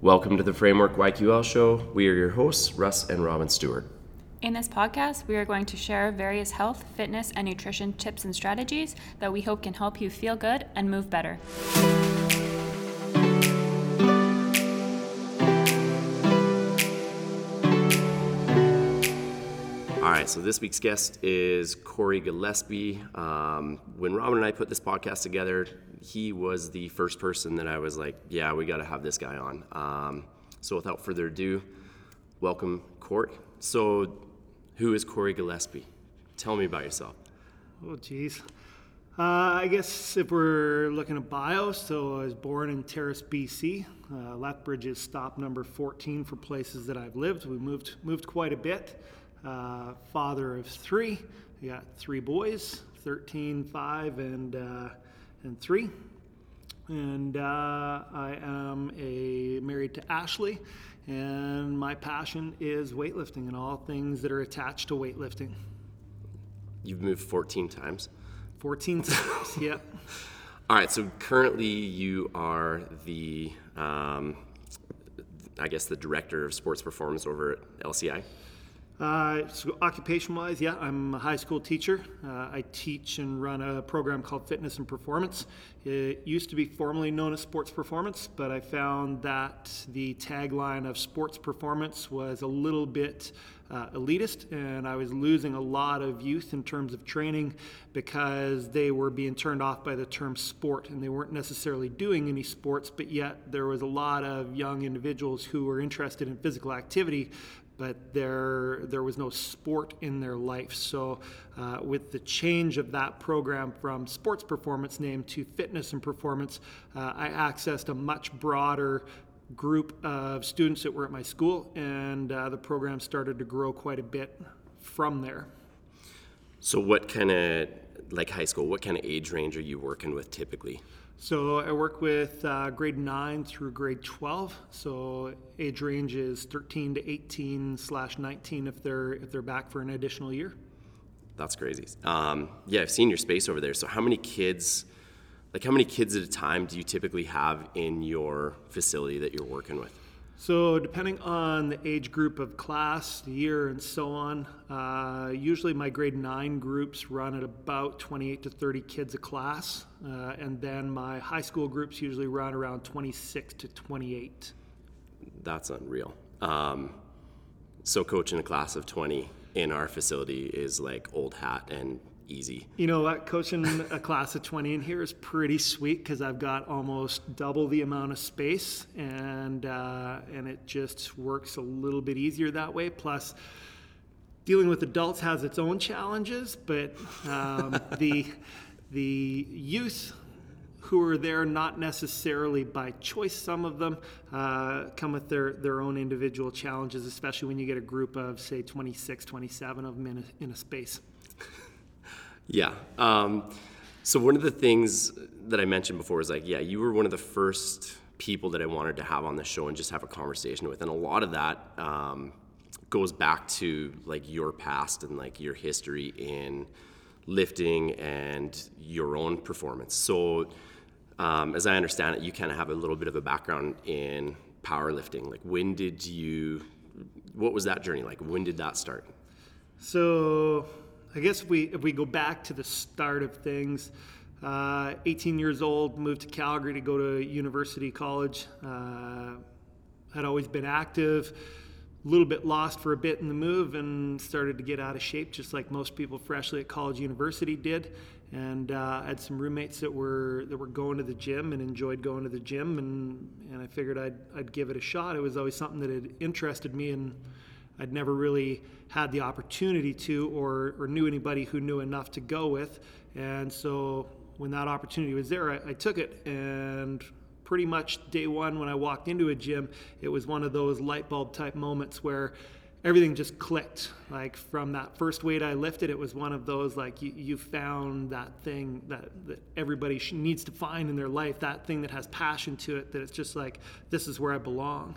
Welcome to the Framework YQL Show. We are your hosts, Russ and Robin Stewart. In this podcast, we are going to share various health, fitness, and nutrition tips and strategies that we hope can help you feel good and move better. Right, so this week's guest is Corey Gillespie. Um, when Robin and I put this podcast together, he was the first person that I was like, yeah, we got to have this guy on. Um, so without further ado, welcome, Corey. So, who is Corey Gillespie? Tell me about yourself. Oh, geez. Uh, I guess if we're looking at bio, so I was born in Terrace, BC. Uh, Lethbridge is stop number 14 for places that I've lived. We moved moved quite a bit. Uh, father of three. I got three boys, 13, 5, and uh, and three. And uh, I am a married to Ashley, and my passion is weightlifting and all things that are attached to weightlifting. You've moved 14 times. 14 times, yep. All right, so currently you are the, um, I guess, the director of sports performance over at LCI. Uh, so occupation wise, yeah, I'm a high school teacher. Uh, I teach and run a program called Fitness and Performance. It used to be formerly known as Sports Performance, but I found that the tagline of Sports Performance was a little bit uh, elitist, and I was losing a lot of youth in terms of training because they were being turned off by the term sport, and they weren't necessarily doing any sports, but yet there was a lot of young individuals who were interested in physical activity but there there was no sport in their life. So, uh, with the change of that program from sports performance name to fitness and performance, uh, I accessed a much broader group of students that were at my school, and uh, the program started to grow quite a bit from there. So, what kind of like high school? What kind of age range are you working with typically? So I work with uh, grade 9 through grade 12. So age range is 13 to 18 slash 19 if they're if they're back for an additional year. That's crazy. Um, yeah, I've seen your space over there. So how many kids, like how many kids at a time do you typically have in your facility that you're working with? So, depending on the age group of class, the year, and so on, uh, usually my grade 9 groups run at about 28 to 30 kids a class. Uh, and then my high school groups usually run around 26 to 28. That's unreal. Um, so, coaching a class of 20 in our facility is like old hat and easy. You know what? Coaching a class of 20 in here is pretty sweet because I've got almost double the amount of space, and uh, and it just works a little bit easier that way. Plus, dealing with adults has its own challenges, but um, the the youth who are there not necessarily by choice some of them uh, come with their, their own individual challenges especially when you get a group of say 26 27 of them in a, in a space yeah. Um, so one of the things that I mentioned before is like, yeah, you were one of the first people that I wanted to have on the show and just have a conversation with, and a lot of that um, goes back to like your past and like your history in lifting and your own performance. So, um, as I understand it, you kind of have a little bit of a background in powerlifting. Like, when did you? What was that journey like? When did that start? So I guess if we if we go back to the start of things, uh, 18 years old, moved to Calgary to go to university college. Uh, had always been active, a little bit lost for a bit in the move, and started to get out of shape, just like most people freshly at college university did. And uh, I had some roommates that were that were going to the gym and enjoyed going to the gym, and and I figured I'd I'd give it a shot. It was always something that had interested me and I'd never really had the opportunity to or, or knew anybody who knew enough to go with. And so when that opportunity was there, I, I took it. And pretty much day one, when I walked into a gym, it was one of those light bulb type moments where everything just clicked. Like from that first weight I lifted, it was one of those like you, you found that thing that, that everybody needs to find in their life, that thing that has passion to it, that it's just like, this is where I belong.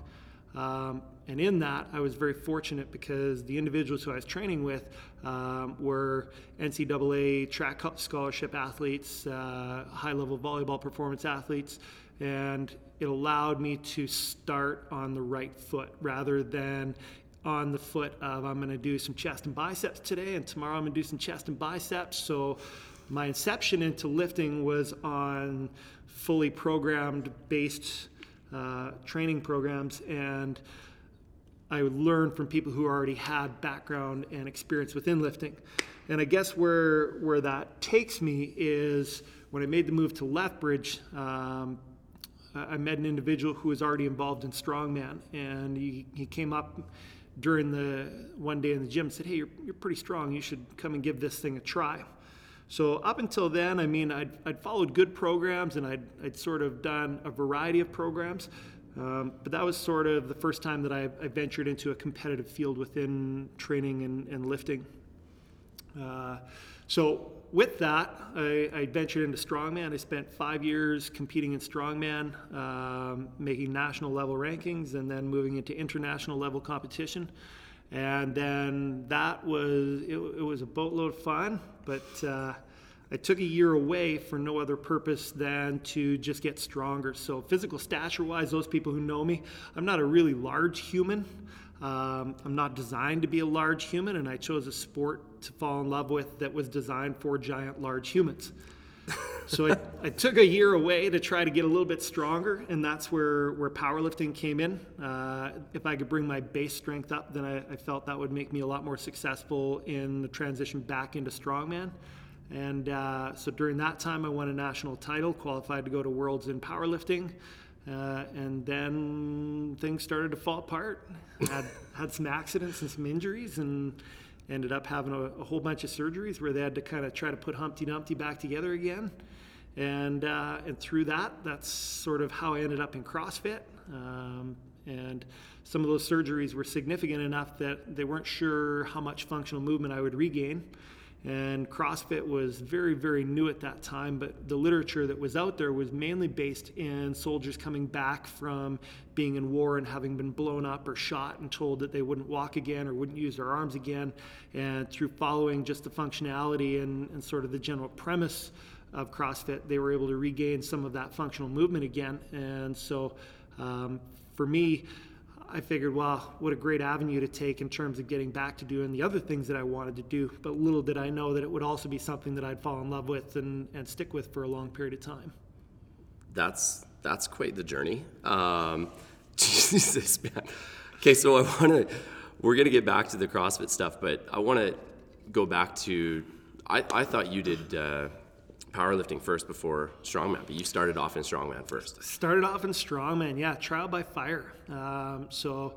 Um, and in that, I was very fortunate because the individuals who I was training with um, were NCAA track scholarship athletes, uh, high level volleyball performance athletes, and it allowed me to start on the right foot rather than on the foot of I'm going to do some chest and biceps today, and tomorrow I'm going to do some chest and biceps. So my inception into lifting was on fully programmed based uh, training programs and I would learn from people who already had background and experience within lifting. And I guess where where that takes me is when I made the move to Lethbridge, um, I met an individual who was already involved in strongman, and he, he came up during the one day in the gym and said, "Hey, you're, you're pretty strong. You should come and give this thing a try." So up until then, I mean, I'd, I'd followed good programs and I'd, I'd sort of done a variety of programs, um, but that was sort of the first time that I, I ventured into a competitive field within training and, and lifting. Uh, so with that, I, I, ventured into strongman. I spent five years competing in strongman, um, making national level rankings, and then moving into international level competition. And then that was it, it was a boatload of fun, but uh, I took a year away for no other purpose than to just get stronger. So, physical stature wise, those people who know me, I'm not a really large human. Um, I'm not designed to be a large human, and I chose a sport to fall in love with that was designed for giant, large humans. so I, I, took a year away to try to get a little bit stronger, and that's where, where powerlifting came in. Uh, if I could bring my base strength up, then I, I, felt that would make me a lot more successful in the transition back into strongman. And uh, so during that time, I won a national title, qualified to go to Worlds in powerlifting. Uh, and then things started to fall apart. Had had some accidents and some injuries, and ended up having a, a whole bunch of surgeries where they had to kind of try to put Humpty Dumpty back together again. And uh, and through that, that's sort of how I ended up in CrossFit. Um, and some of those surgeries were significant enough that they weren't sure how much functional movement I would regain. And CrossFit was very, very new at that time, but the literature that was out there was mainly based in soldiers coming back from being in war and having been blown up or shot and told that they wouldn't walk again or wouldn't use their arms again. And through following just the functionality and, and sort of the general premise of CrossFit, they were able to regain some of that functional movement again. And so um, for me, I figured, well, what a great avenue to take in terms of getting back to doing the other things that I wanted to do. But little did I know that it would also be something that I'd fall in love with and, and stick with for a long period of time. That's that's quite the journey. Um, Jesus, man. Okay, so I want to. We're gonna get back to the CrossFit stuff, but I want to go back to. I, I thought you did. Uh, powerlifting first before strongman, but you started off in strongman first. Started off in strongman, yeah, trial by fire. Um, so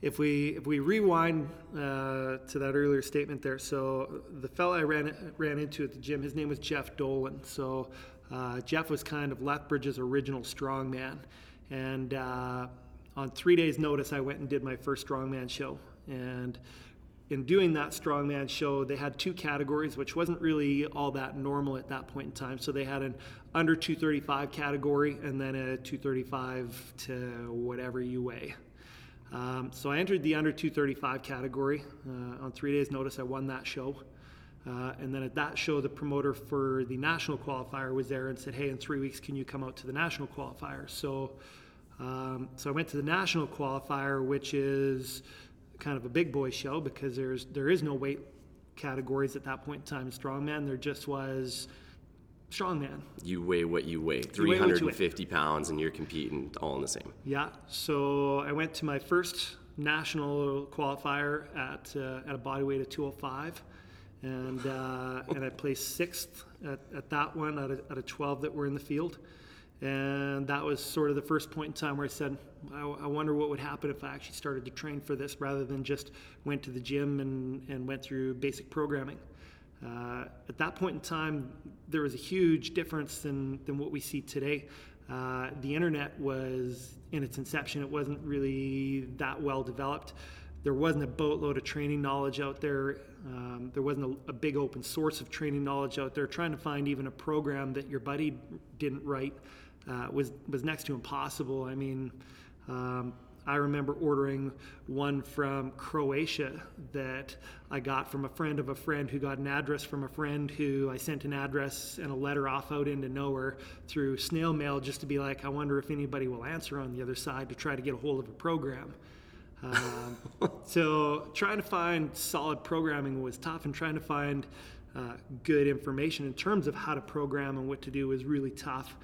if we if we rewind uh, to that earlier statement there, so the fellow I ran ran into at the gym, his name was Jeff Dolan. So uh, Jeff was kind of Lethbridge's original strongman, and uh, on three days' notice, I went and did my first strongman show, and in doing that strongman show, they had two categories, which wasn't really all that normal at that point in time. So they had an under 235 category and then a 235 to whatever you weigh. Um, so I entered the under 235 category. Uh, on three days' notice, I won that show. Uh, and then at that show, the promoter for the national qualifier was there and said, "Hey, in three weeks, can you come out to the national qualifier?" So, um, so I went to the national qualifier, which is kind of a big boy show because there's there is no weight categories at that point in time strongman. There just was strongman. You weigh what you weigh, 350 weigh. pounds, and you're competing all in the same. Yeah. So I went to my first national qualifier at uh, at a body weight of 205, and uh, and I placed sixth at, at that one out of, out of 12 that were in the field. And that was sort of the first point in time where I said, I, I, wonder what would happen if I actually started to train for this rather than just went to the gym and, and went through basic programming. Uh, at that point in time, there was a huge difference than, than what we see today. Uh, the internet was in its inception, it wasn't really that well developed. There wasn't a boatload of training knowledge out there. Um, there wasn't a, a, big open source of training knowledge out there. Trying to find even a program that your buddy didn't write uh, was was next to impossible. I mean, um, I remember ordering one from Croatia that I got from a friend of a friend who got an address from a friend who I sent an address and a letter off out into nowhere through snail mail just to be like, I wonder if anybody will answer on the other side to try to get a hold of a program. Um, so trying to find solid programming was tough, and trying to find uh, good information in terms of how to program and what to do was really tough.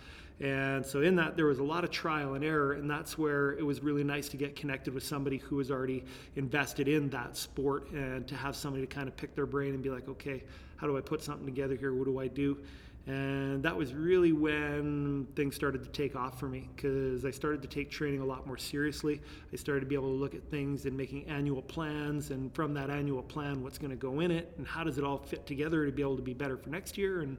And so in that there was a lot of trial and error, and that's where it was really nice to get connected with somebody who was already invested in that sport, and to have somebody to kind of pick their brain and be like, okay, how do I put something together here? What do I do? And that was really when things started to take off for me because I started to take training a lot more seriously. I started to be able to look at things and making annual plans, and from that annual plan, what's going to go in it, and how does it all fit together to be able to be better for next year. And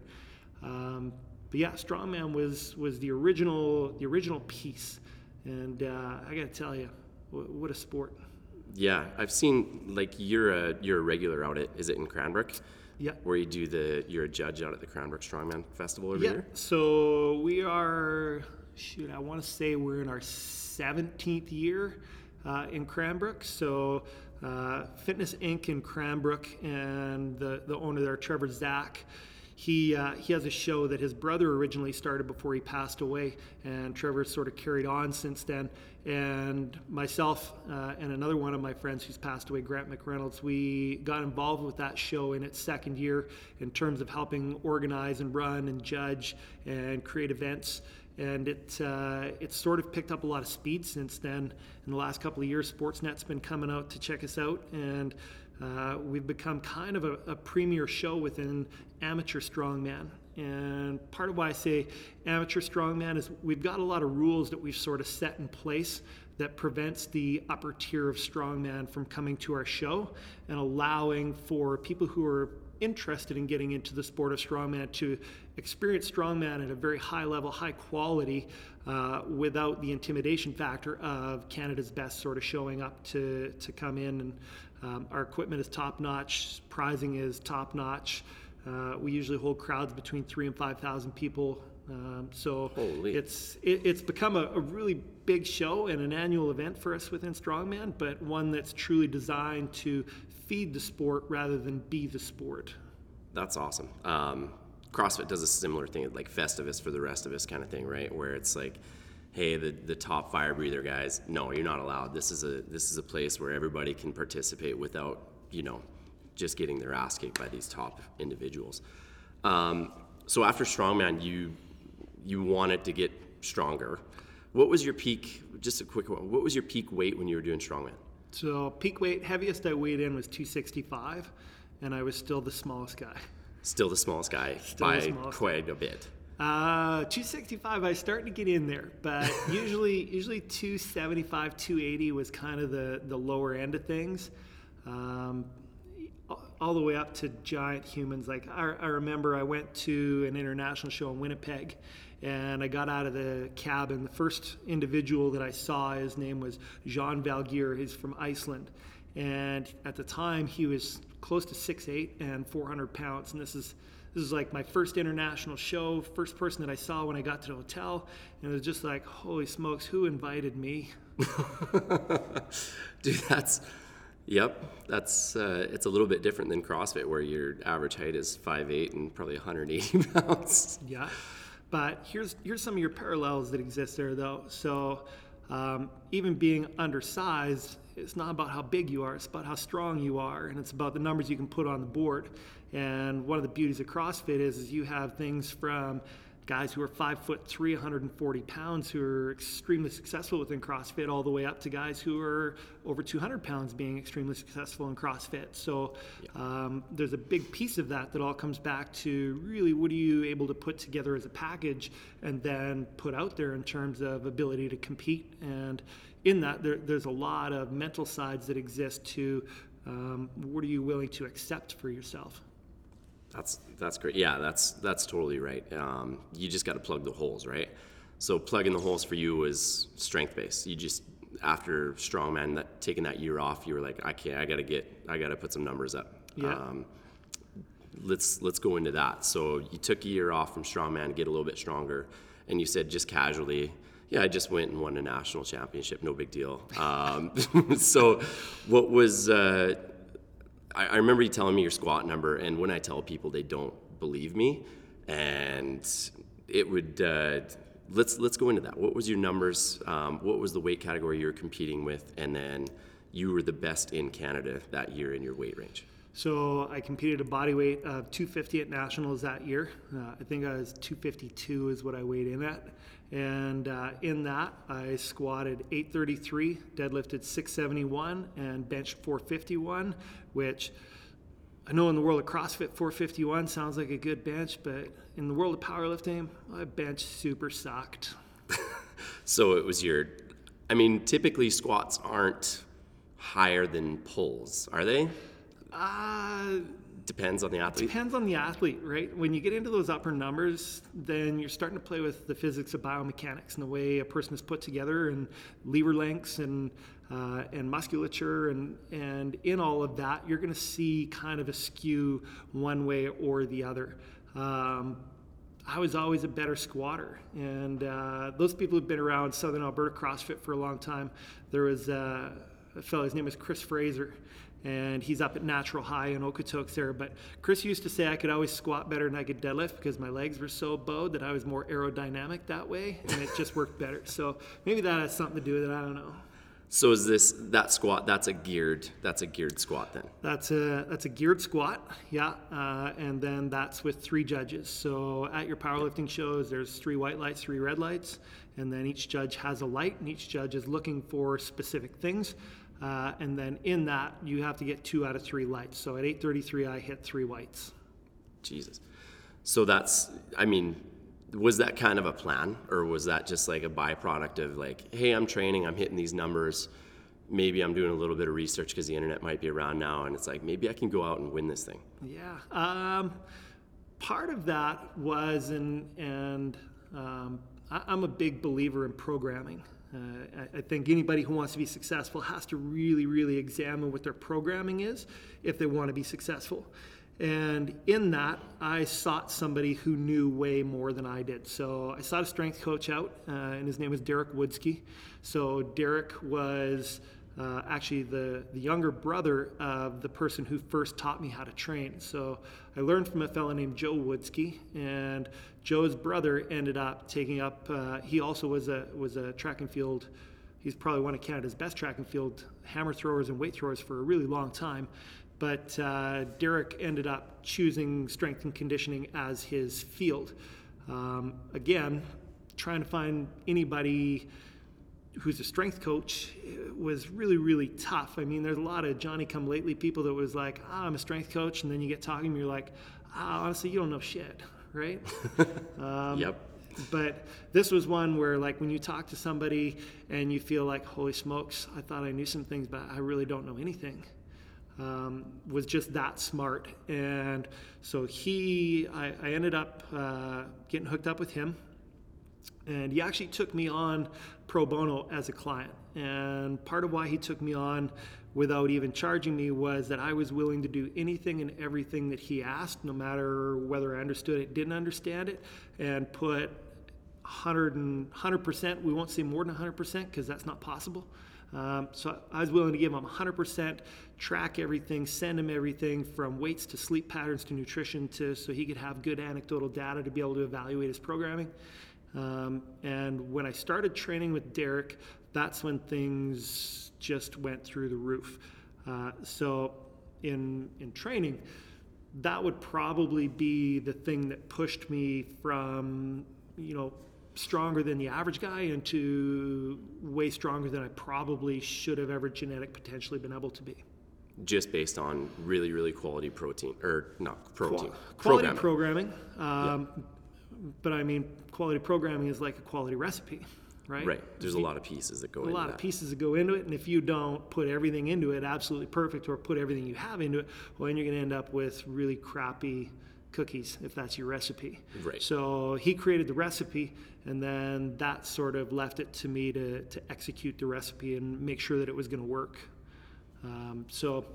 um, but yeah, strongman was was the original the original piece, and uh, I got to tell you, what, what a sport. Yeah, I've seen like you're a you're a regular out at is it in Cranbrook? Yeah. Where you do the you're a judge out at the Cranbrook Strongman Festival every Yeah. year. So we are, shoot, I want to say we're in our 17th year uh, in Cranbrook. So uh, Fitness Inc. in Cranbrook and the, the owner there, Trevor Zach, he, uh, he has a show that his brother originally started before he passed away, and Trevor's sort of carried on since then. And myself uh, and another one of my friends who's passed away, Grant McReynolds, we got involved with that show in its second year in terms of helping organize and run and judge and create events. And it uh, it's sort of picked up a lot of speed since then. In the last couple of years, Sportsnet's been coming out to check us out, and uh, we've become kind of a, a premier show within amateur strongman. And part of why I say amateur strongman is we've got a lot of rules that we've sort of set in place that prevents the upper tier of strongman from coming to our show and allowing for people who are interested in getting into the sport of strongman to experience strongman at a very high level, high quality, uh, without the intimidation factor of Canada's best sort of showing up to, to come in. And um, our equipment is top notch, prizing is top notch. Uh, we usually hold crowds between three and five thousand people. Um, so Holy. it's it, it's become a, a really big show and an annual event for us within Strongman, but one that's truly designed to feed the sport rather than be the sport. That's awesome. Um, CrossFit does a similar thing, like Festivus for the rest of us kind of thing, right? Where it's like, hey, the, the top fire breather guys, no, you're not allowed. This is a this is a place where everybody can participate without, you know, just getting their ass kicked by these top individuals. Um, so after strongman, you you wanted to get stronger. What was your peak? Just a quick one. What was your peak weight when you were doing strongman? So peak weight, heaviest I weighed in was 265, and I was still the smallest guy. Still the smallest guy the by smallest quite a bit. Uh, 265, I was starting to get in there, but usually, usually 275, 280 was kind of the, the lower end of things. Um, all the way up to giant humans. Like I, I remember I went to an international show in Winnipeg and I got out of the cab and the first individual that I saw, his name was Jean Valgier. He's from Iceland. And at the time he was close to 6'8 and 400 pounds. And this is this is like my first international show, first person that I saw when I got to the hotel. And it was just like, holy smokes, who invited me? Dude, that's yep. That's uh, it's a little bit different than CrossFit, where your average height is 5'8 and probably 180 pounds. Yeah, but here's here's some of your parallels that exist there, though. So um, even being undersized, it's not about how big you are; it's about how strong you are, and it's about the numbers you can put on the board. And one of the beauties of CrossFit is, is you have things from guys who are five foot three, 140 pounds, who are extremely successful within CrossFit, all the way up to guys who are over 200 pounds being extremely successful in CrossFit. So um, there's a big piece of that that all comes back to really what are you able to put together as a package and then put out there in terms of ability to compete. And in that, there, there's a lot of mental sides that exist to um, what are you willing to accept for yourself. That's that's great. Yeah, that's that's totally right. Um, you just got to plug the holes, right? So plugging the holes for you was strength based. You just after strongman that taking that year off, you were like, I can't. I got to get. I got to put some numbers up. Yeah. Um, let's let's go into that. So you took a year off from strongman to get a little bit stronger, and you said just casually, Yeah, I just went and won a national championship. No big deal. Um, so, what was? Uh, I, I remember you telling me your squat number, and when I tell people, they don't believe me, and it would. Uh, let's let's go into that. What was your numbers? Um, what was the weight category you were competing with, and then you were the best in Canada that year in your weight range. So I competed a body weight of 250 at nationals that year. Uh, I think I was 252 is what I weighed in at, and uh, in that I squatted 833, deadlifted 671, and benched 451, which I know in the world of CrossFit, 451 sounds like a good bench, but in the world of powerlifting, my bench super sucked. so it was your, I mean, typically squats aren't higher than pulls, are they? Uh, depends on the athlete. Depends on the athlete, right? When you get into those upper numbers, then you're starting to play with the physics of biomechanics and the way a person is put together, and lever lengths and uh, and musculature, and and in all of that, you're going to see kind of a skew one way or the other. Um, I was always a better squatter, and uh, those people who've been around Southern Alberta CrossFit for a long time. There was uh, a fellow, his name was Chris Fraser, and he's up at Natural High in Okotoks there. But Chris used to say I could always squat better than I could deadlift because my legs were so bowed that I was more aerodynamic that way, and it just worked better. So maybe that has something to do with it. I don't know. So is this that squat? That's a geared. That's a geared squat then. That's a that's a geared squat, yeah. Uh, and then that's with three judges. So at your powerlifting shows, there's three white lights, three red lights, and then each judge has a light, and each judge is looking for specific things. Uh, and then in that, you have to get two out of three lights. So at 8:33, I hit three whites. Jesus. So that's, I mean, was that kind of a plan, or was that just like a byproduct of like, hey, I'm training, I'm hitting these numbers. Maybe I'm doing a little bit of research because the internet might be around now, and it's like maybe I can go out and win this thing. Yeah. Um, part of that was, and and um, I, I'm a big believer in programming. Uh, I, I think anybody who wants to be successful has to really, really examine what their programming is if they want to be successful. And in that, I sought somebody who knew way more than I did. So I sought a strength coach out, uh, and his name was Derek Woodsky. So Derek was uh, actually the, the younger brother of the person who first taught me how to train. So I learned from a fellow named Joe Woodsky, and Joe's brother ended up taking up. Uh, he also was a was a track and field. He's probably one of Canada's best track and field hammer throwers and weight throwers for a really long time. But uh, Derek ended up choosing strength and conditioning as his field. Um, again, trying to find anybody who's a strength coach was really really tough i mean there's a lot of johnny come lately people that was like ah, i'm a strength coach and then you get talking and you're like ah, honestly you don't know shit right? Um, yep. but this was one where like when you talk to somebody and you feel like holy smokes i thought i knew some things but i really don't know anything um, was just that smart. And so he i, I ended up uh, getting hooked up with him. And he actually took me on pro bono as a client. And part of why he took me on without even charging me was that I was willing to do anything and everything that he asked, no matter whether I understood it, didn't understand it, and put 100 and 100%. We won't say more than 100% because that's not possible. Um, so I was willing to give him 100%, track everything, send him everything from weights to sleep patterns to nutrition to so he could have good anecdotal data to be able to evaluate his programming. Um, and when I started training with Derek, that's when things just went through the roof. Uh, so in in training, that would probably be the thing that pushed me from you know stronger than the average guy into way stronger than I probably should have ever genetic potentially been able to be. Just based on really, really quality protein, or not protein, quality programming. programming um, yeah but I mean, quality programming is like a quality recipe, right? Right. There's a lot of pieces that go. A lot that. of pieces that go into it, and if you don't put everything into it absolutely perfect, or put everything you have into it, well, then you're going to end up with really crappy cookies if that's your recipe. Right. So he created the recipe, and then that sort of left it to me to to execute the recipe and make sure that it was going to work. Um, so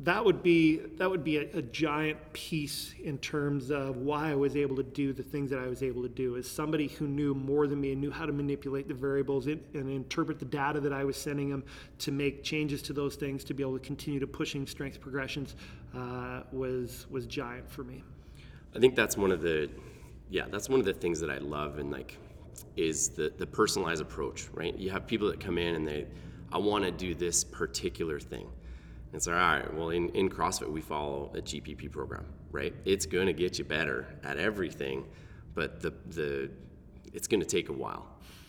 that would be that would be a, a, giant piece in terms of why I was able to do the things that I was able to do. As somebody who knew more than me and knew how to manipulate the variables and interpret the data that I was sending them to make changes to those things to be able to continue to pushing strength progressions uh, was was giant for me. I think that's one of the yeah that's one of the things that I love and like is the the personalized approach. Right, you have people that come in and they I want to do this particular thing it's all right, well, in, in CrossFit, we follow a GPP program, right? It's going to get you better at everything, but the, the, it's going to take a while.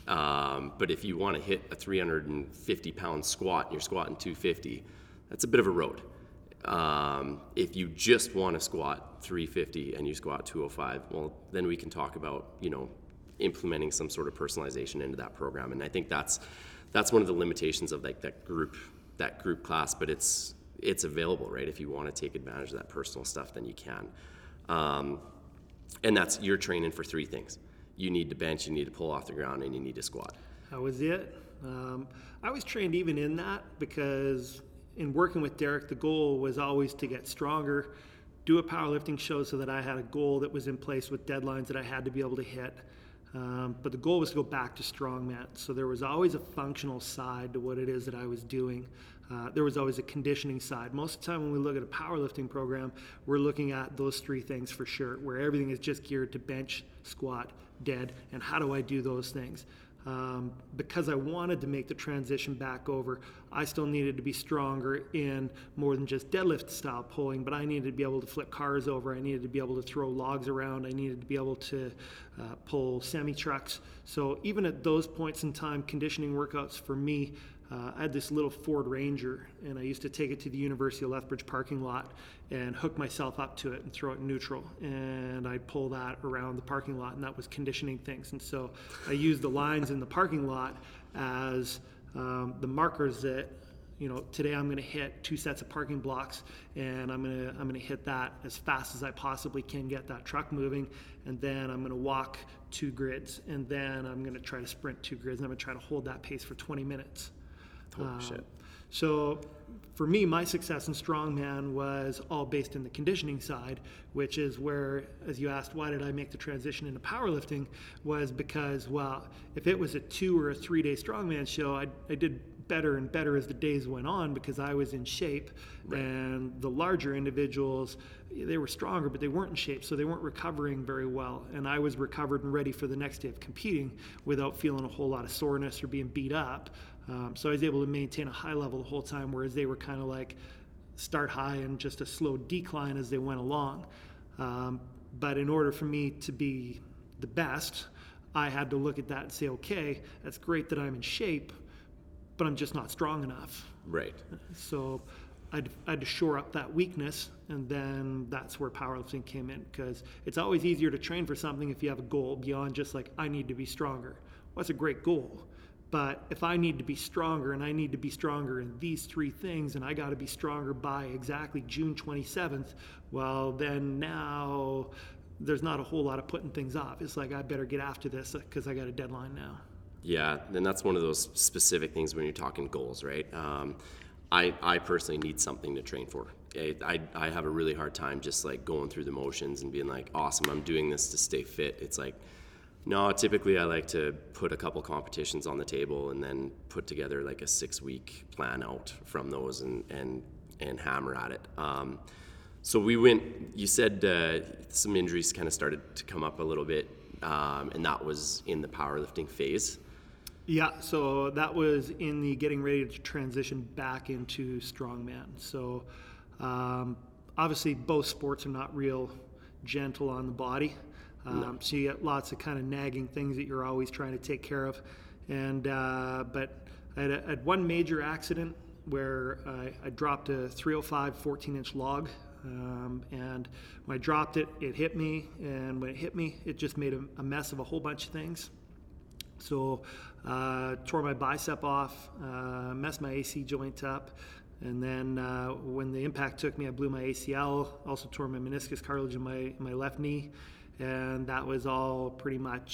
Um, but if you want to hit a 350 pound squat and you're squatting 250, that's a bit of a road. Um, if you just want to squat 350 and you squat 205, well, then we can talk about, you know, implementing some sort of personalization into that program. And I think that's, that's one of the limitations of like that group that group class, but it's it's available, right? If you want to take advantage of that personal stuff, then you can. Um, and that's you're training for three things: you need to bench, you need to pull off the ground, and you need to squat. That was it. Um, I was trained even in that because in working with Derek, the goal was always to get stronger, do a powerlifting show so that I had a goal that was in place with deadlines that I had to be able to hit. Um, but the goal was to go back to strongman. So there was always a functional side to what it is that I was doing. Uh, there was always a conditioning side. Most of the time, when we look at a powerlifting program, we're looking at those three things for sure, where everything is just geared to bench, squat, dead, and how do I do those things? Um, because I wanted to make the transition back over, I still needed to be stronger in more than just deadlift style pulling, but I needed to be able to flip cars over. I needed to be able to throw logs around. I needed to be able to uh, pull semi trucks. So even at those points in time, conditioning workouts for me uh, I had this little Ford Ranger, and I used to take it to the University of Lethbridge parking lot and hook myself up to it and throw it in neutral. And I'd pull that around the parking lot, and that was conditioning things. And so I used the lines in the parking lot as um, the markers that you know today i'm going to hit two sets of parking blocks and i'm going to i'm going to hit that as fast as i possibly can get that truck moving and then i'm going to walk two grids and then i'm going to try to sprint two grids and i'm going to try to hold that pace for 20 minutes Holy um, shit. So for me, my success in strongman was all based in the conditioning side, which is where, as you asked, why did I make the transition into powerlifting? Was because, well, if it was a two or a three day strongman show, I, I did better and better as the days went on because I was in shape. Right. And the larger individuals, they were stronger, but they weren't in shape, so they weren't recovering very well. And I was recovered and ready for the next day of competing without feeling a whole lot of soreness or being beat up. Um, so I was able to maintain a high level the whole time, whereas they were kind of like start high and just a slow decline as they went along. Um, but in order for me to be the best, I had to look at that and say, okay, that's great that I'm in shape, but I'm just not strong enough. Right. So I'd, I had to shore up that weakness, and then that's where powerlifting came in because it's always easier to train for something if you have a goal beyond just like, I need to be stronger. Well, that's a great goal but if I need to be stronger and I need to be stronger in these three things and I got to be stronger by exactly June 27th, well, then now there's not a whole lot of putting things off. It's like I better get after this because I got a deadline now. Yeah, and that's one of those specific things when you're talking goals, right? Um, I, I personally need something to train for. I, I, I have a really hard time just like going through the motions and being like, awesome, I'm doing this to stay fit. It's like, no, typically I like to put a couple competitions on the table and then put together like a six week plan out from those and, and, and hammer at it. Um, so we went, you said uh, some injuries kind of started to come up a little bit, um, and that was in the powerlifting phase. Yeah, so that was in the getting ready to transition back into strongman. So um, obviously, both sports are not real gentle on the body. Um, no. So you get lots of kind of nagging things that you're always trying to take care of. And uh, but I had, a, I had, one major accident where I, I dropped a 305 14 inch log. Um, and when I dropped it, it hit me. And when it hit me, it just made a, a mess of a whole bunch of things. So, uh, tore my bicep off, uh, messed my AC joint up, and then uh, when the impact took me, I blew my ACL. Also tore my meniscus cartilage in my my left knee, and that was all pretty much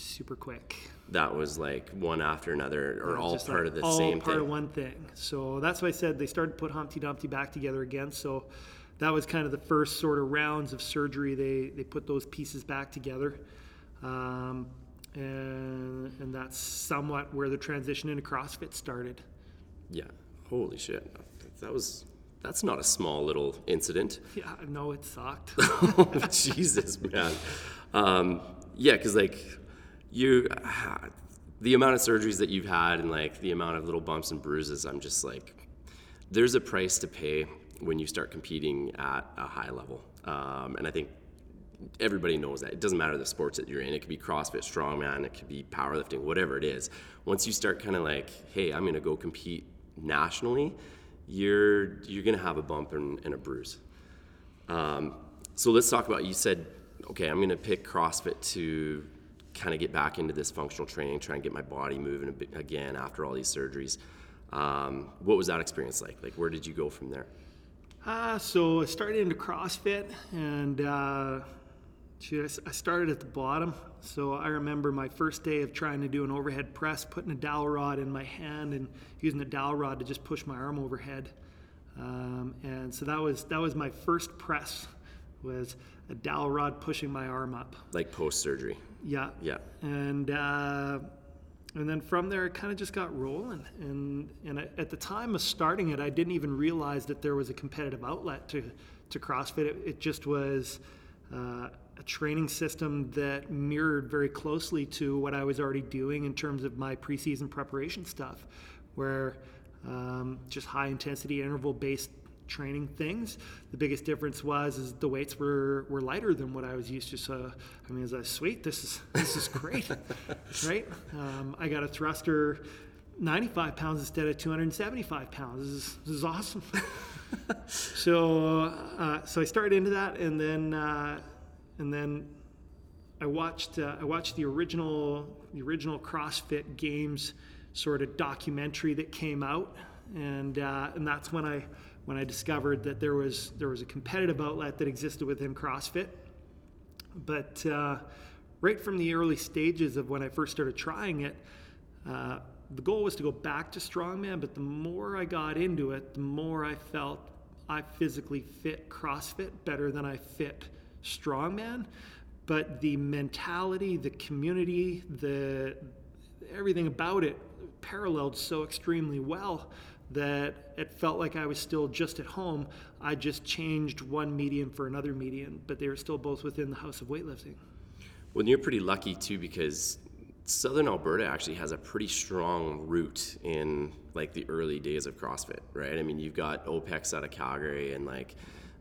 super quick. that was like one after another or all part like of the all same part thing? of one thing. So that's why I said they started to put Humpty Dumpty back together again. So that was kind of the first sort of rounds of surgery. They they put those pieces back together, um, and and that's somewhat where the transition into CrossFit started. Yeah. Holy shit. That was that's not a small little incident. Yeah, no, it sucked. Jesus, man. Um, yeah, because like you, the amount of surgeries that you've had and like the amount of little bumps and bruises, I'm just like, there's a price to pay when you start competing at a high level. Um, and I think everybody knows that. It doesn't matter the sports that you're in. It could be CrossFit, strongman, it could be powerlifting, whatever it is. Once you start kind of like, hey, I'm going to go compete nationally, you're you're going to have a bump and, and a bruise. Um, so let's talk about. You said, okay, I'm going to pick CrossFit to kind of get back into this functional training, try and get my body moving again after all these surgeries. Um, what was that experience like? Like, where did you go from there? Uh, so I started into CrossFit, and uh, shoot, I started at the bottom. So I remember my first day of trying to do an overhead press, putting a dowel rod in my hand and using the dowel rod to just push my arm overhead. Um, and so that was that was my first press, was a dowel rod pushing my arm up. Like post surgery? Yeah. Yeah. And uh, and then from there, it kind of just got rolling. And and I, at the time of starting it, I didn't even realize that there was a competitive outlet to to CrossFit. It, it just was uh, a training system that mirrored very closely to what I was already doing in terms of my preseason preparation stuff, where um, just high intensity interval based training things. The biggest difference was is the weights were, were lighter than what I was used to. So I mean, I was like, sweet, this is this is great, right? Um, I got a thruster, 95 pounds instead of 275 pounds. This is, this is awesome. so uh, so I started into that, and then uh, and then I watched uh, I watched the original the original CrossFit Games sort of documentary that came out, and uh, and that's when I when I discovered that there was there was a competitive outlet that existed within CrossFit. But uh, right from the early stages of when I first started trying it, uh, the goal was to go back to strongman. But the more I got into it, the more I felt I physically fit CrossFit better than I fit strongman. But the mentality, the community, the everything about it paralleled so extremely well that it felt like I was still just at home. I just changed one medium for another medium, but they were still both within the house of weightlifting. Well, you're pretty lucky too because Southern Alberta actually has a pretty strong root in like the early days of CrossFit, right? I mean, you've got OPEX out of Calgary and like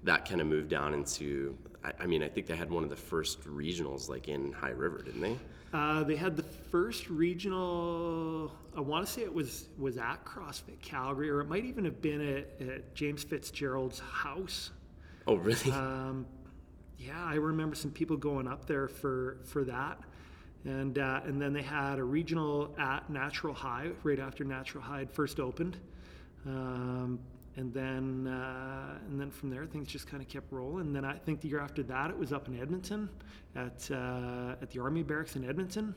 that kind of moved down into. I, I mean, I think they had one of the first regionals like in High River, didn't they? Uh, they had the first regional. I want to say it was was at CrossFit Calgary, or it might even have been at, at James Fitzgerald's house. Oh, really? Um, yeah, I remember some people going up there for for that, and uh, and then they had a regional at Natural High right after Natural High had first opened, um, and then uh, and then from there things just kind of kept rolling. And then I think the year after that it was up in Edmonton at uh, at the Army Barracks in Edmonton.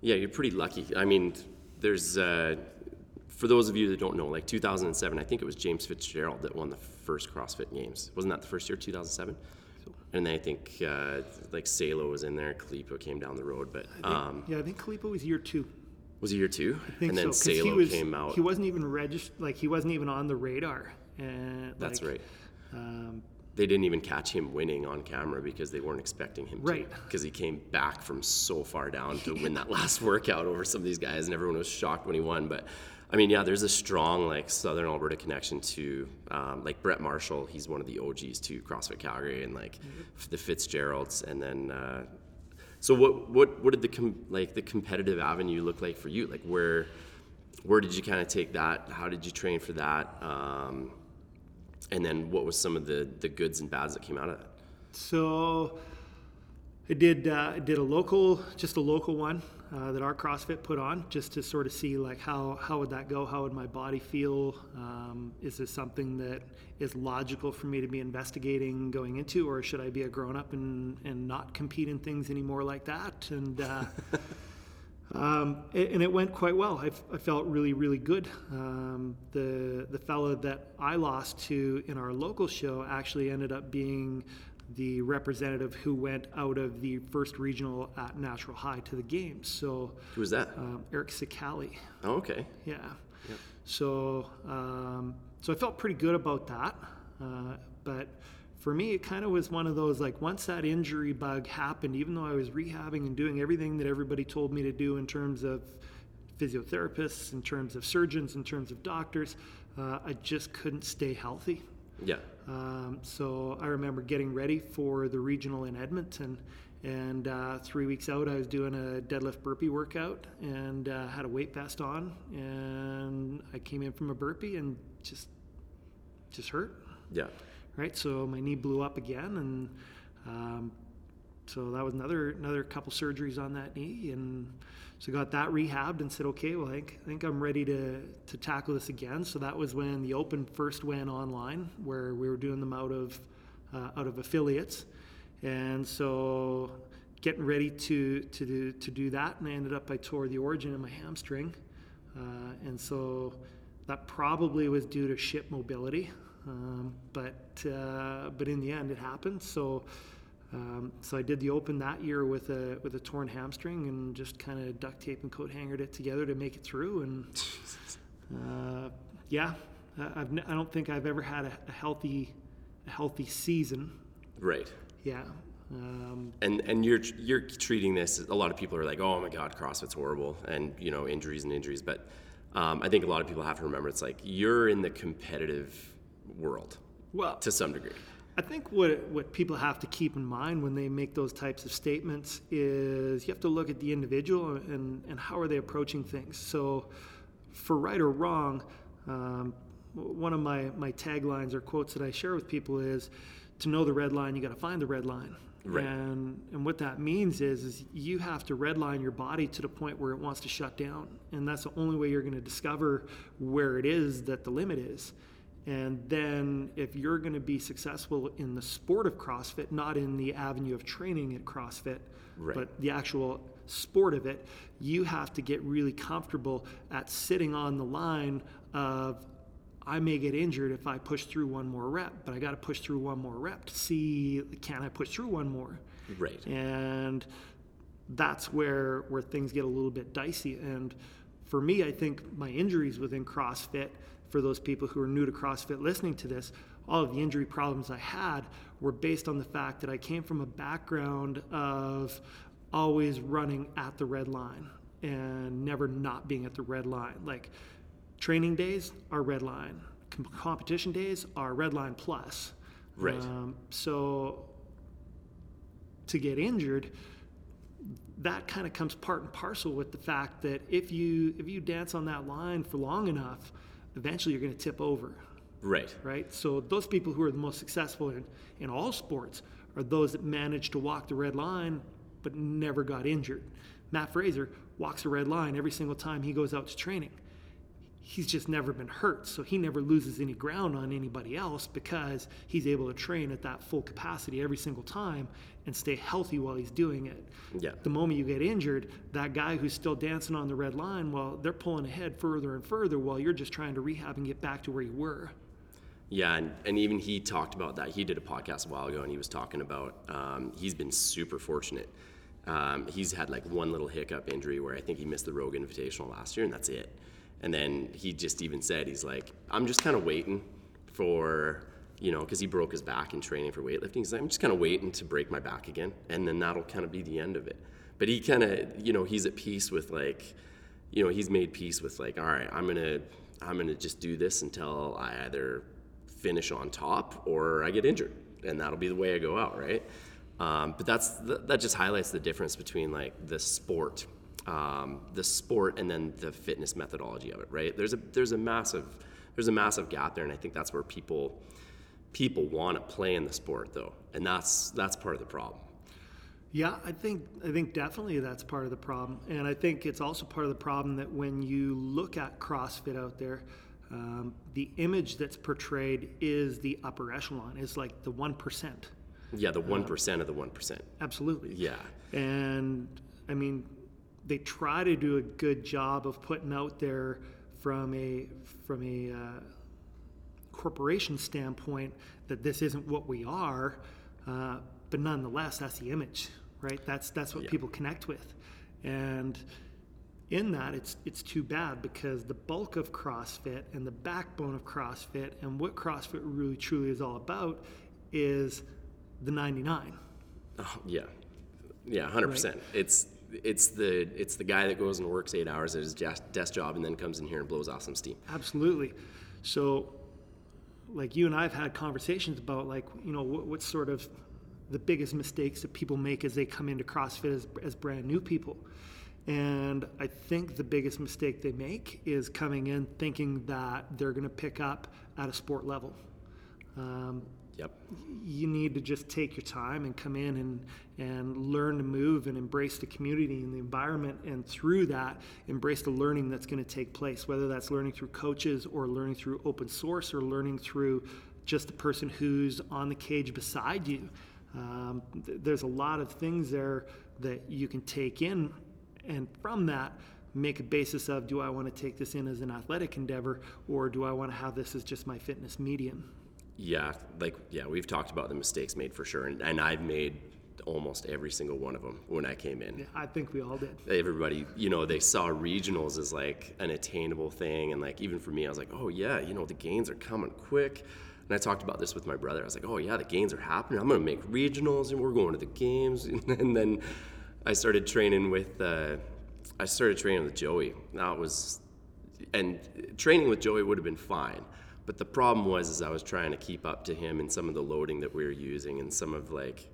Yeah, you're pretty lucky. I mean, there's uh, for those of you that don't know, like 2007, I think it was James Fitzgerald that won the first CrossFit Games. Wasn't that the first year, 2007? And then I think uh, like Salo was in there, Khalipa came down the road, but um, yeah, I think Khalipa was year two. Was it year two? I think and then so, Salo was, came out. He wasn't even registered, like he wasn't even on the radar. And That's like, right. Um, They didn't even catch him winning on camera because they weren't expecting him Right. to. Because he came back from so far down to win that last workout over some of these guys, and everyone was shocked when he won. But I mean, yeah, there's a strong like Southern Alberta connection to um, like Brett Marshall. He's one of the OGs to CrossFit Calgary, and like the Fitzgeralds, and then. Uh, so what what what did the com- like the competitive avenue look like for you? Like where where did you kind of take that? How did you train for that? Um, and then what was some of the the goods and bads that came out of that? So I did uh, I did a local, just a local one uh, that our CrossFit put on, just to sort of see like how how would that go? How would my body feel? Um, is this something that is logical for me to be investigating going into, or should I be a grown up and and not compete in things anymore like that? And uh, Um, and it went quite well. I, f- I felt really, really good. Um, the the fellow that I lost to in our local show actually ended up being the representative who went out of the first regional at Natural High to the games. So Who was that? um, Eric Sicali. Oh, okay. Yeah. So, um, so I felt pretty good about that. Uh, but for me, it kind of was one of those like once that injury bug happened, even though I was rehabbing and doing everything that everybody told me to do in terms of physiotherapists, in terms of surgeons, in terms of doctors, uh, I just couldn't stay healthy. Yeah. Um, so I remember getting ready for the regional in Edmonton, and uh, three weeks out, I was doing a deadlift burpee workout and uh, had a weight vest on, and I came in from a burpee and just just hurt. Yeah. Right, so my knee blew up again, and um, so that was another another couple surgeries on that knee, and so got that rehabbed and said, okay, well, I think, I think I'm ready to to tackle this again. So that was when the Open first went online, where we were doing them out of uh, out of affiliates, and so getting ready to to do, to do that, and I ended up I tore the origin in my hamstring, uh, and so that probably was due to ship mobility. Um, but uh, but in the end, it happened. So um, so I did the open that year with a with a torn hamstring and just kind of duct tape and coat hangered it together to make it through. And uh, yeah, I- I've n- I don't think I've ever had a, a healthy a healthy season. Right. Yeah. Um, And and you're you're treating this. A lot of people are like, oh my god, CrossFit's horrible, and you know injuries and injuries. But um, I think a lot of people have to remember it's like you're in the competitive world well, to some degree. I think what what people have to keep in mind when they make those types of statements is you have to look at the individual and, and how are they approaching things. So, for right or wrong, um, one of my, my taglines or quotes that I share with people is to know the red line, you got to find the red line. Right. And and what that means is is you have to redline your body to the point where it wants to shut down, and that's the only way you're going to discover where it is that the limit is. And then, if you're going to be successful in the sport of CrossFit, not in the avenue of training at CrossFit, Right. but the actual sport of it, you have to get really comfortable at sitting on the line of, I may get injured if I push through one more rep, but I got to push through one more rep to see can I push through one more. Right. And that's where where things get a little bit dicey. And for me, I think my injuries within CrossFit, for those people who are new to CrossFit listening to this, all of the injury problems I had were based on the fact that I came from a background of always running at the red line and never not being at the red line. Like training days are red line, Com- competition days are red line plus. Right. Um, so to get injured, that kind of comes part and parcel with the fact that if you if you dance on that line for long enough, eventually you're going to tip over, Right. right? So those people who are the most successful in, in all sports are those that manage to walk the red line but never got injured. Mat Fraser walks the red line every single time he goes out to training. He's just never been hurt, so he never loses any ground on anybody else because he's able to train at that full capacity every single time and stay healthy while he's doing it. Yeah. The moment you get injured, that guy who's still dancing on the red line, well, they're pulling ahead further and further while you're just trying to rehab and get back to where you were. Yeah, and, and even he talked about that. He did a podcast a while ago, and he was talking about um, he's been super fortunate. Um, he's had like one little hiccup injury where I think he missed the Rogue Invitational last year, and that's it. And then he just even said he's like, I'm just kind of waiting for you know, because he broke his back in training for weightlifting. He's like, I'm just kind of waiting to break my back again, and then that'll kind of be the end of it. But he kind of, you know, he's at peace with like, you know, he's made peace with like, all right, I'm gonna, I'm gonna just do this until I either finish on top or I get injured, and that'll be the way I go out, right? Um, but that's that just highlights the difference between like the sport, um, the sport, and then the fitness methodology of it, right? There's a there's a massive there's a massive gap there, and I think that's where people people want to play in the sport though, and that's that's part of the problem. Yeah, I think I think definitely that's part of the problem, and I think it's also part of the problem that when you look at CrossFit out there, um, the image that's portrayed is the upper echelon. It's like the one percent. Yeah, the one percent of the one percent. Absolutely. Yeah, And I mean, they try to do a good job of putting out there from a from a uh, corporation standpoint that this isn't what we are, uh, but nonetheless, that's the image, right? That's that's what Yeah. people connect with, and in that, it's it's too bad because the bulk of CrossFit and the backbone of CrossFit and what CrossFit really truly is all about is the 99. Oh, yeah, yeah, hundred percent. It's it's the it's the guy that goes and works eight hours at his desk, job and then comes in here and blows off some steam. Absolutely. So, like you and I have had conversations about like you know what, what's sort of the biggest mistakes that people make as they come into CrossFit as, as brand new people. And I think the biggest mistake they make is coming in thinking that they're going to pick up at a sport level. Um, Yep. you need to just take your time and come in and, and learn to move and embrace the community and the environment and through that embrace the learning that's going to take place whether that's learning through coaches or learning through open source or learning through just the person who's on the cage beside you um, th- there's a lot of things there that you can take in and from that make a basis of do i want to take this in as an athletic endeavor or do i want to have this as just my fitness medium Yeah, like yeah, we've talked about the mistakes made for sure, and, and I've made almost every single one of them when I came in. Yeah, i think we all did Everybody, you know, they saw regionals as like an attainable thing, and like even for me, I was like, oh yeah, you know, the gains are coming quick. And I talked about this with my brother. I was like, oh yeah, the gains are happening. I'm gonna make regionals, and we're going to the games. And then I started training with, uh, I started training with Joey. That was, and training with Joey would have been fine. But the problem was, is I was trying to keep up to him and some of the loading that we were using, and some of like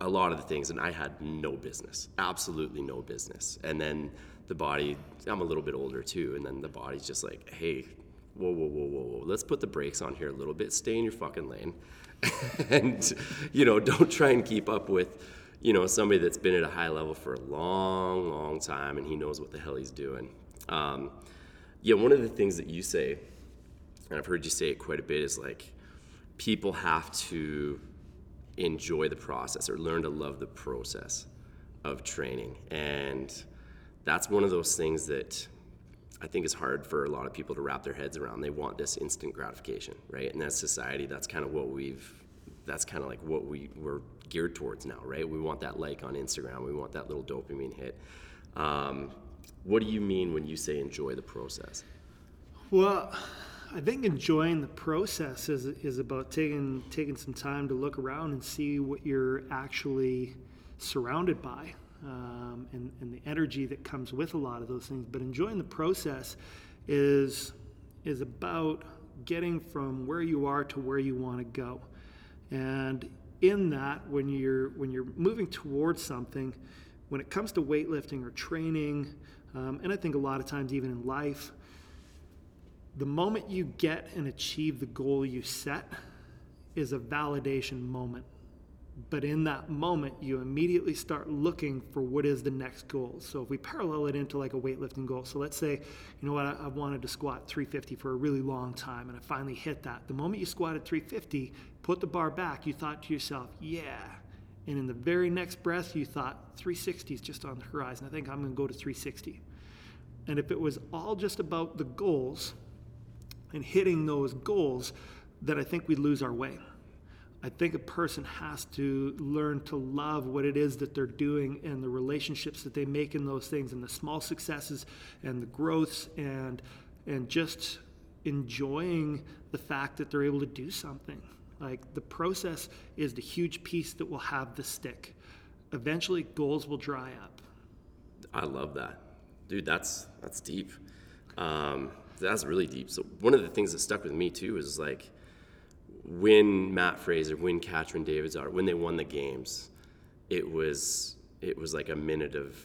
a, lot of the things, and I had no business, absolutely no business. And then the body, I'm a little bit older too, and then the body's just like, hey, whoa, whoa, whoa, whoa, whoa, let's put the brakes on here a little bit, stay in your fucking lane, and you know, don't try and keep up with. You know, somebody that's been at a high level for a long, long time and he knows what the hell he's doing. Um, yeah, one of the things that you say, and I've heard you say it quite a bit, is like people have to enjoy the process or learn to love the process of training. And that's one of those things that I think is hard for a lot of people to wrap their heads around. They want this instant gratification, right? And as society, that's kind of what we've, that's kind of like what we, we're geared towards now, right? We want that like on Instagram, we want that little dopamine hit. Um, what do you mean when you say enjoy the process? Well, I think enjoying the process is, is about taking taking some time to look around and see what you're actually surrounded by, um, and, and the energy that comes with a lot of those things. But enjoying the process is is about getting from where you are to where you want to go, and in that, when you're when you're moving towards something, when it comes to weightlifting or training, um, and I think a lot of times even in life the moment you get and achieve the goal you set is a validation moment. But in that moment, you immediately start looking for what is the next goal. So if we parallel it into like a weightlifting goal, so let's say, you know what, I, I wanted to squat 350 for a really long time and I finally hit that. The moment you squatted 350, put the bar back, you thought to yourself, yeah. And in the very next breath, you thought 360 is just on the horizon. I think I'm going to go to 360. And if it was all just about the goals, and hitting those goals that I think we lose our way. I think a person has to learn to love what it is that they're doing and the relationships that they make in those things and the small successes and the growths and and just enjoying the fact that they're able to do something. Like the process is the huge piece that will have the stick. Eventually goals will dry up. I love that, dude. That's that's deep. Um, that's really deep. So one of the things that stuck with me too is like when Mat Fraser, when Katrin Davidsdottir, when they won the games, it was it was like a minute of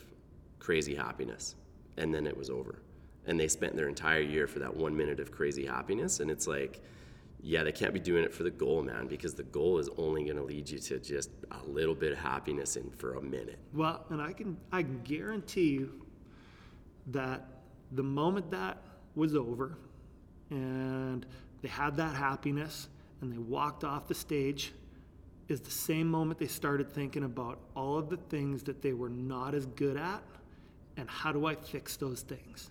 crazy happiness, and then it was over. And they spent their entire year for that one minute of crazy happiness, and it's like. Yeah, they can't be doing it for the goal, man, because the goal is only going to lead you to just a little bit of happiness in for a minute. Well, and I can I guarantee you that the moment that was over and they had that happiness and they walked off the stage is the same moment they started thinking about all of the things that they were not as good at and how do I fix those things?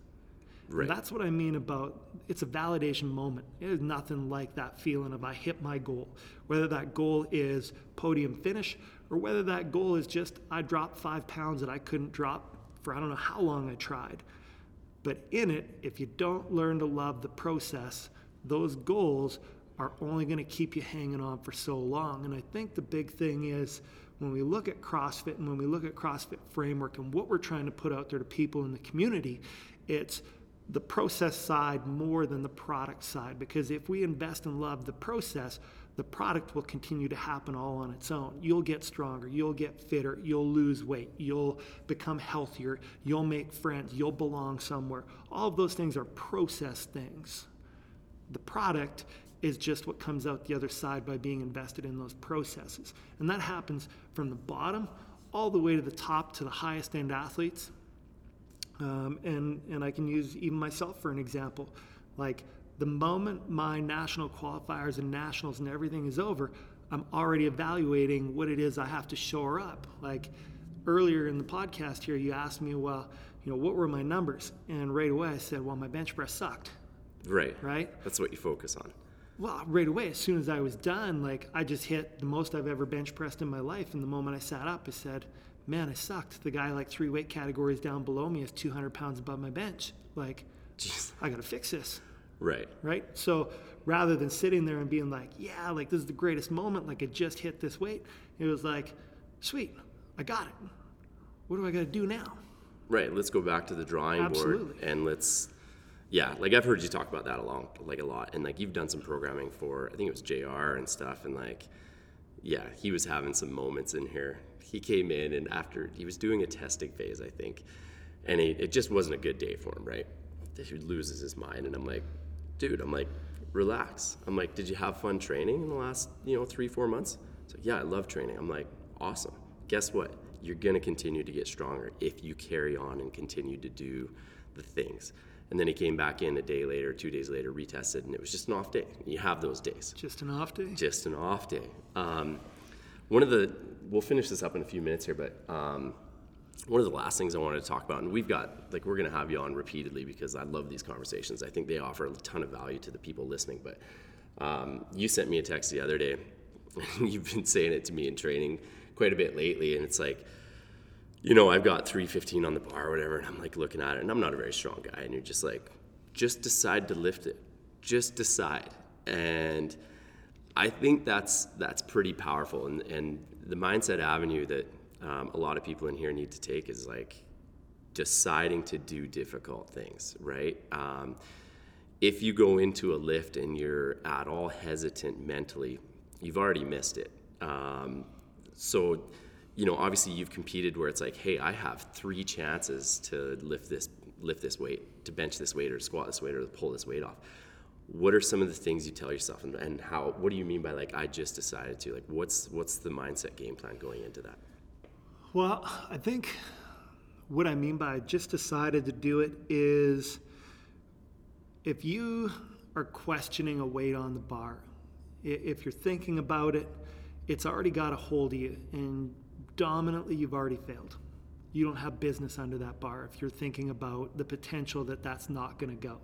Right. That's what I mean about it's a validation moment. There's nothing like that feeling of I hit my goal. Whether that goal is podium finish or whether that goal is just I dropped five pounds that I couldn't drop for I don't know how long I tried. But in it, if you don't learn to love the process, those goals are only going to keep you hanging on for so long. And I think the big thing is when we look at CrossFit and when we look at CrossFit framework and what we're trying to put out there to people in the community, it's the process side more than the product side. Because if we invest and love the process, the product will continue to happen all on its own. You'll get stronger, you'll get fitter, you'll lose weight, you'll become healthier, you'll make friends, you'll belong somewhere. All of those things are process things. The product is just what comes out the other side by being invested in those processes. And that happens from the bottom all the way to the top to the highest end athletes. Um, and, and I can use even myself for an example. Like the moment my national qualifiers and nationals and everything is over, I'm already evaluating what it is I have to shore up. Like earlier in the podcast here, you asked me, well, you know, what were my numbers? And right away I said, well, my bench press sucked. Right. Right? That's what you focus on. Well, right away, as soon as I was done, like I just hit the most I've ever bench pressed in my life. And the moment I sat up, I said, man, I sucked. The guy like three weight categories down below me is 200 pounds above my bench. Like, Jeez. I got to fix this. Right. Right. So rather than sitting there and being like, yeah, like this is the greatest moment, like I just hit this weight, it was like, sweet, I got it. What do I got to do now? Right. Let's go back to the drawing board and let's, yeah, like I've heard you talk about that a lot, like a lot. And like you've done some programming for, I think it was JR and stuff. And like, yeah, he was having some moments in here. He came in and after he was doing a testing phase, I think, and he, it just wasn't a good day for him, right? He loses his mind. And I'm like, dude, I'm like, relax. I'm like, did you have fun training in the last, you know, three, four months? Like, yeah, I love training. I'm like, awesome. Guess what? You're going to continue to get stronger if you carry on and continue to do the things. And then he came back in a day later, two days later, retested, and it was just an off day. You have those days Just an off day? just an off day. Um, one of the, we'll finish this up in a few minutes here, but um, one of the last things I wanted to talk about, and we've got, like, we're going to have you on repeatedly because I love these conversations. I think they offer a ton of value to the people listening. But um, you sent me a text the other day, and you've been saying it to me in training quite a bit lately, and it's like, you know, I've got 315 on the bar or whatever, and I'm like looking at it, and I'm not a very strong guy, and you're just like, just decide to lift it. Just decide. And I think that's that's pretty powerful, and and the mindset avenue that um, a lot of people in here need to take is like deciding to do difficult things, right? Um, if you go into a lift and you're at all hesitant mentally, you've already missed it. Um, so, you know, obviously you've competed where it's like, hey, I have three chances to lift this lift this weight, to bench this weight, or squat this weight, or pull this weight off. What are some of the things you tell yourself, and, and how? What do you mean by like I just decided to? Like, what's what's the mindset game plan going into that? Well, I think what I mean by just decided to do it is if you are questioning a weight on the bar, if you're thinking about it, it's already got a hold of you, and dominantly you've already failed. You don't have business under that bar if you're thinking about the potential that that's not going to go,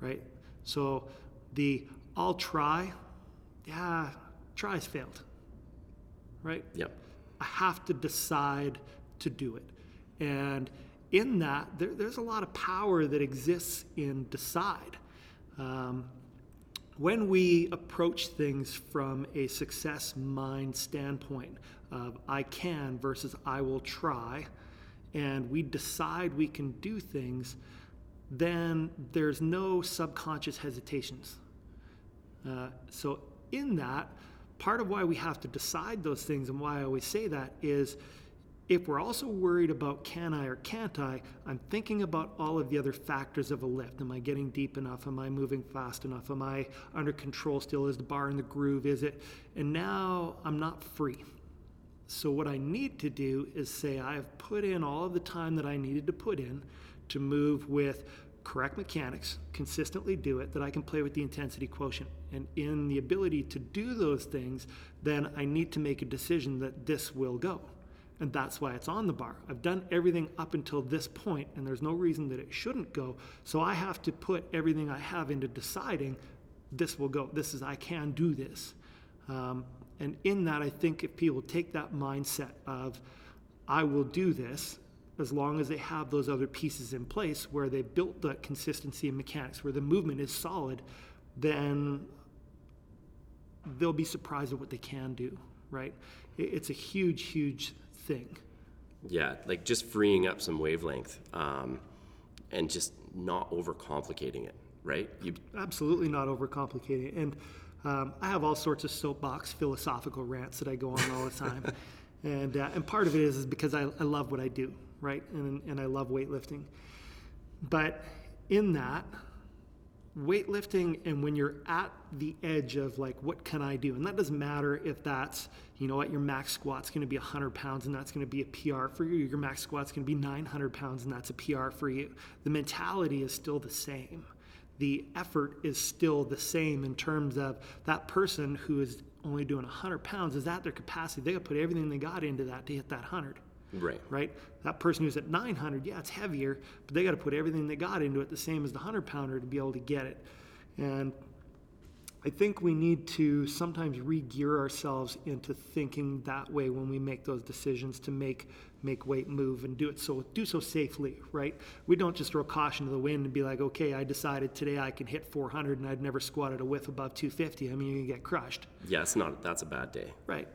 right? So the I'll try, yeah, tries failed, right? Yep. I have to decide to do it. And in that, there, there's a lot of power that exists in decide. Um, when we approach things from a success mind standpoint of I can versus I will try, and we decide we can do things, then there's no subconscious hesitations. Uh, so, in that, part of why we have to decide those things and why I always say that is if we're also worried about can I or can't I, I'm thinking about all of the other factors of a lift. Am I getting deep enough? Am I moving fast enough? Am I under control still? Is the bar in the groove? Is it? And now I'm not free. So, what I need to do is say I've put in all of the time that I needed to put in to move with correct mechanics, consistently do it, that I can play with the intensity quotient. And in the ability to do those things, then I need to make a decision that this will go. and that's why it's on the bar. I've done everything up until this point, and there's no reason that it shouldn't go. So I have to put everything I have into deciding this will go. This is I can do this. Um, and in that, I think if people take that mindset of I will do this, as long as they have those other pieces in place where they built the consistency and mechanics, where the movement is solid, then they'll be surprised at what they can do, right? It's a huge, huge thing. Yeah, like just freeing up some wavelength um, and just not overcomplicating it, right? You absolutely not overcomplicating it. And um, I have all sorts of soapbox philosophical rants that I go on all the time, and uh, and part of it is, is because I, I love what I do, right? And and I love weightlifting, but in that weightlifting and when you're at the edge of like what can i do? And that doesn't matter if that's you know what your max squat's going to be 100 pounds and that's going to be a pr for you. Your max squat's going to be 900 pounds and that's a pr for you. The mentality is still the same. The effort is still the same in terms of that person who is only doing 100 pounds is at their capacity? They got to put everything they got into that to hit that 100 Right. Right? That person who's at 900, yeah, it's heavier, but they got to put everything they got into it, the same as the 100 pounder, to be able to get it. And I think we need to sometimes re-gear ourselves into thinking that way when we make those decisions to make make weight move and do it so do so safely, right? We don't just throw caution to the wind and be like, okay, I decided today I can hit 400 and I'd never squatted a whiff above 250. I mean, you can get crushed. Yeah, it's not. That's a bad day. Right,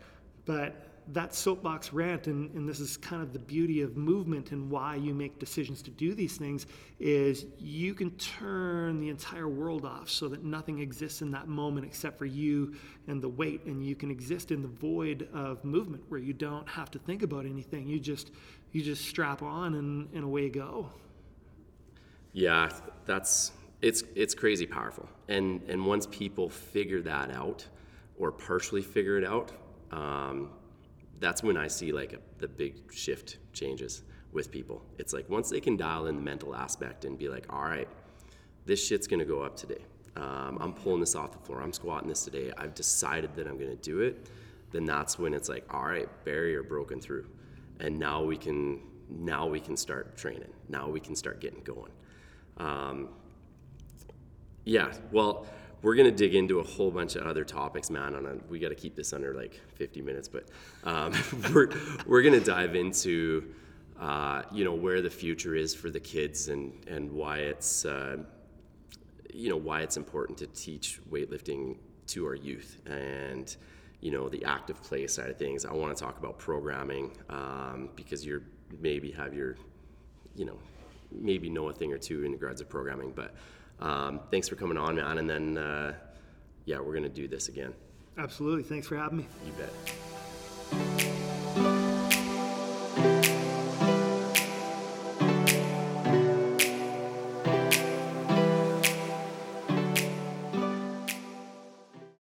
but that soapbox rant, and, and this is kind of the beauty of movement and why you make decisions to do these things, is you can turn the entire world off so that nothing exists in that moment except for you and the weight, and you can exist in the void of movement where you don't have to think about anything. You just you just strap on and, and away go. Yeah, that's it's it's crazy powerful, and and once people figure that out, or partially figure it out. Um, that's when I see like a, the big shift changes with people. It's like once they can dial in the mental aspect and be like, all right, this shit's gonna go up today. Um, I'm pulling this off the floor. I'm squatting this today. I've decided that I'm gonna do it. Then that's when it's like, all right, barrier broken through, and now we can now we can start training. Now we can start getting going. Um, yeah, well, we're gonna dig into a whole bunch of other topics, man. On a, we got to keep this under like 50 minutes, but um, we're we're gonna dive into uh, you know where the future is for the kids and and why it's uh, you know why it's important to teach weightlifting to our youth and you know the active play side of things. I want to talk about programming um, because you're maybe have your you know maybe know a thing or two in regards to programming, but um, thanks for coming on, man. And then, uh, yeah, we're going to do this again. Absolutely. Thanks for having me. You bet.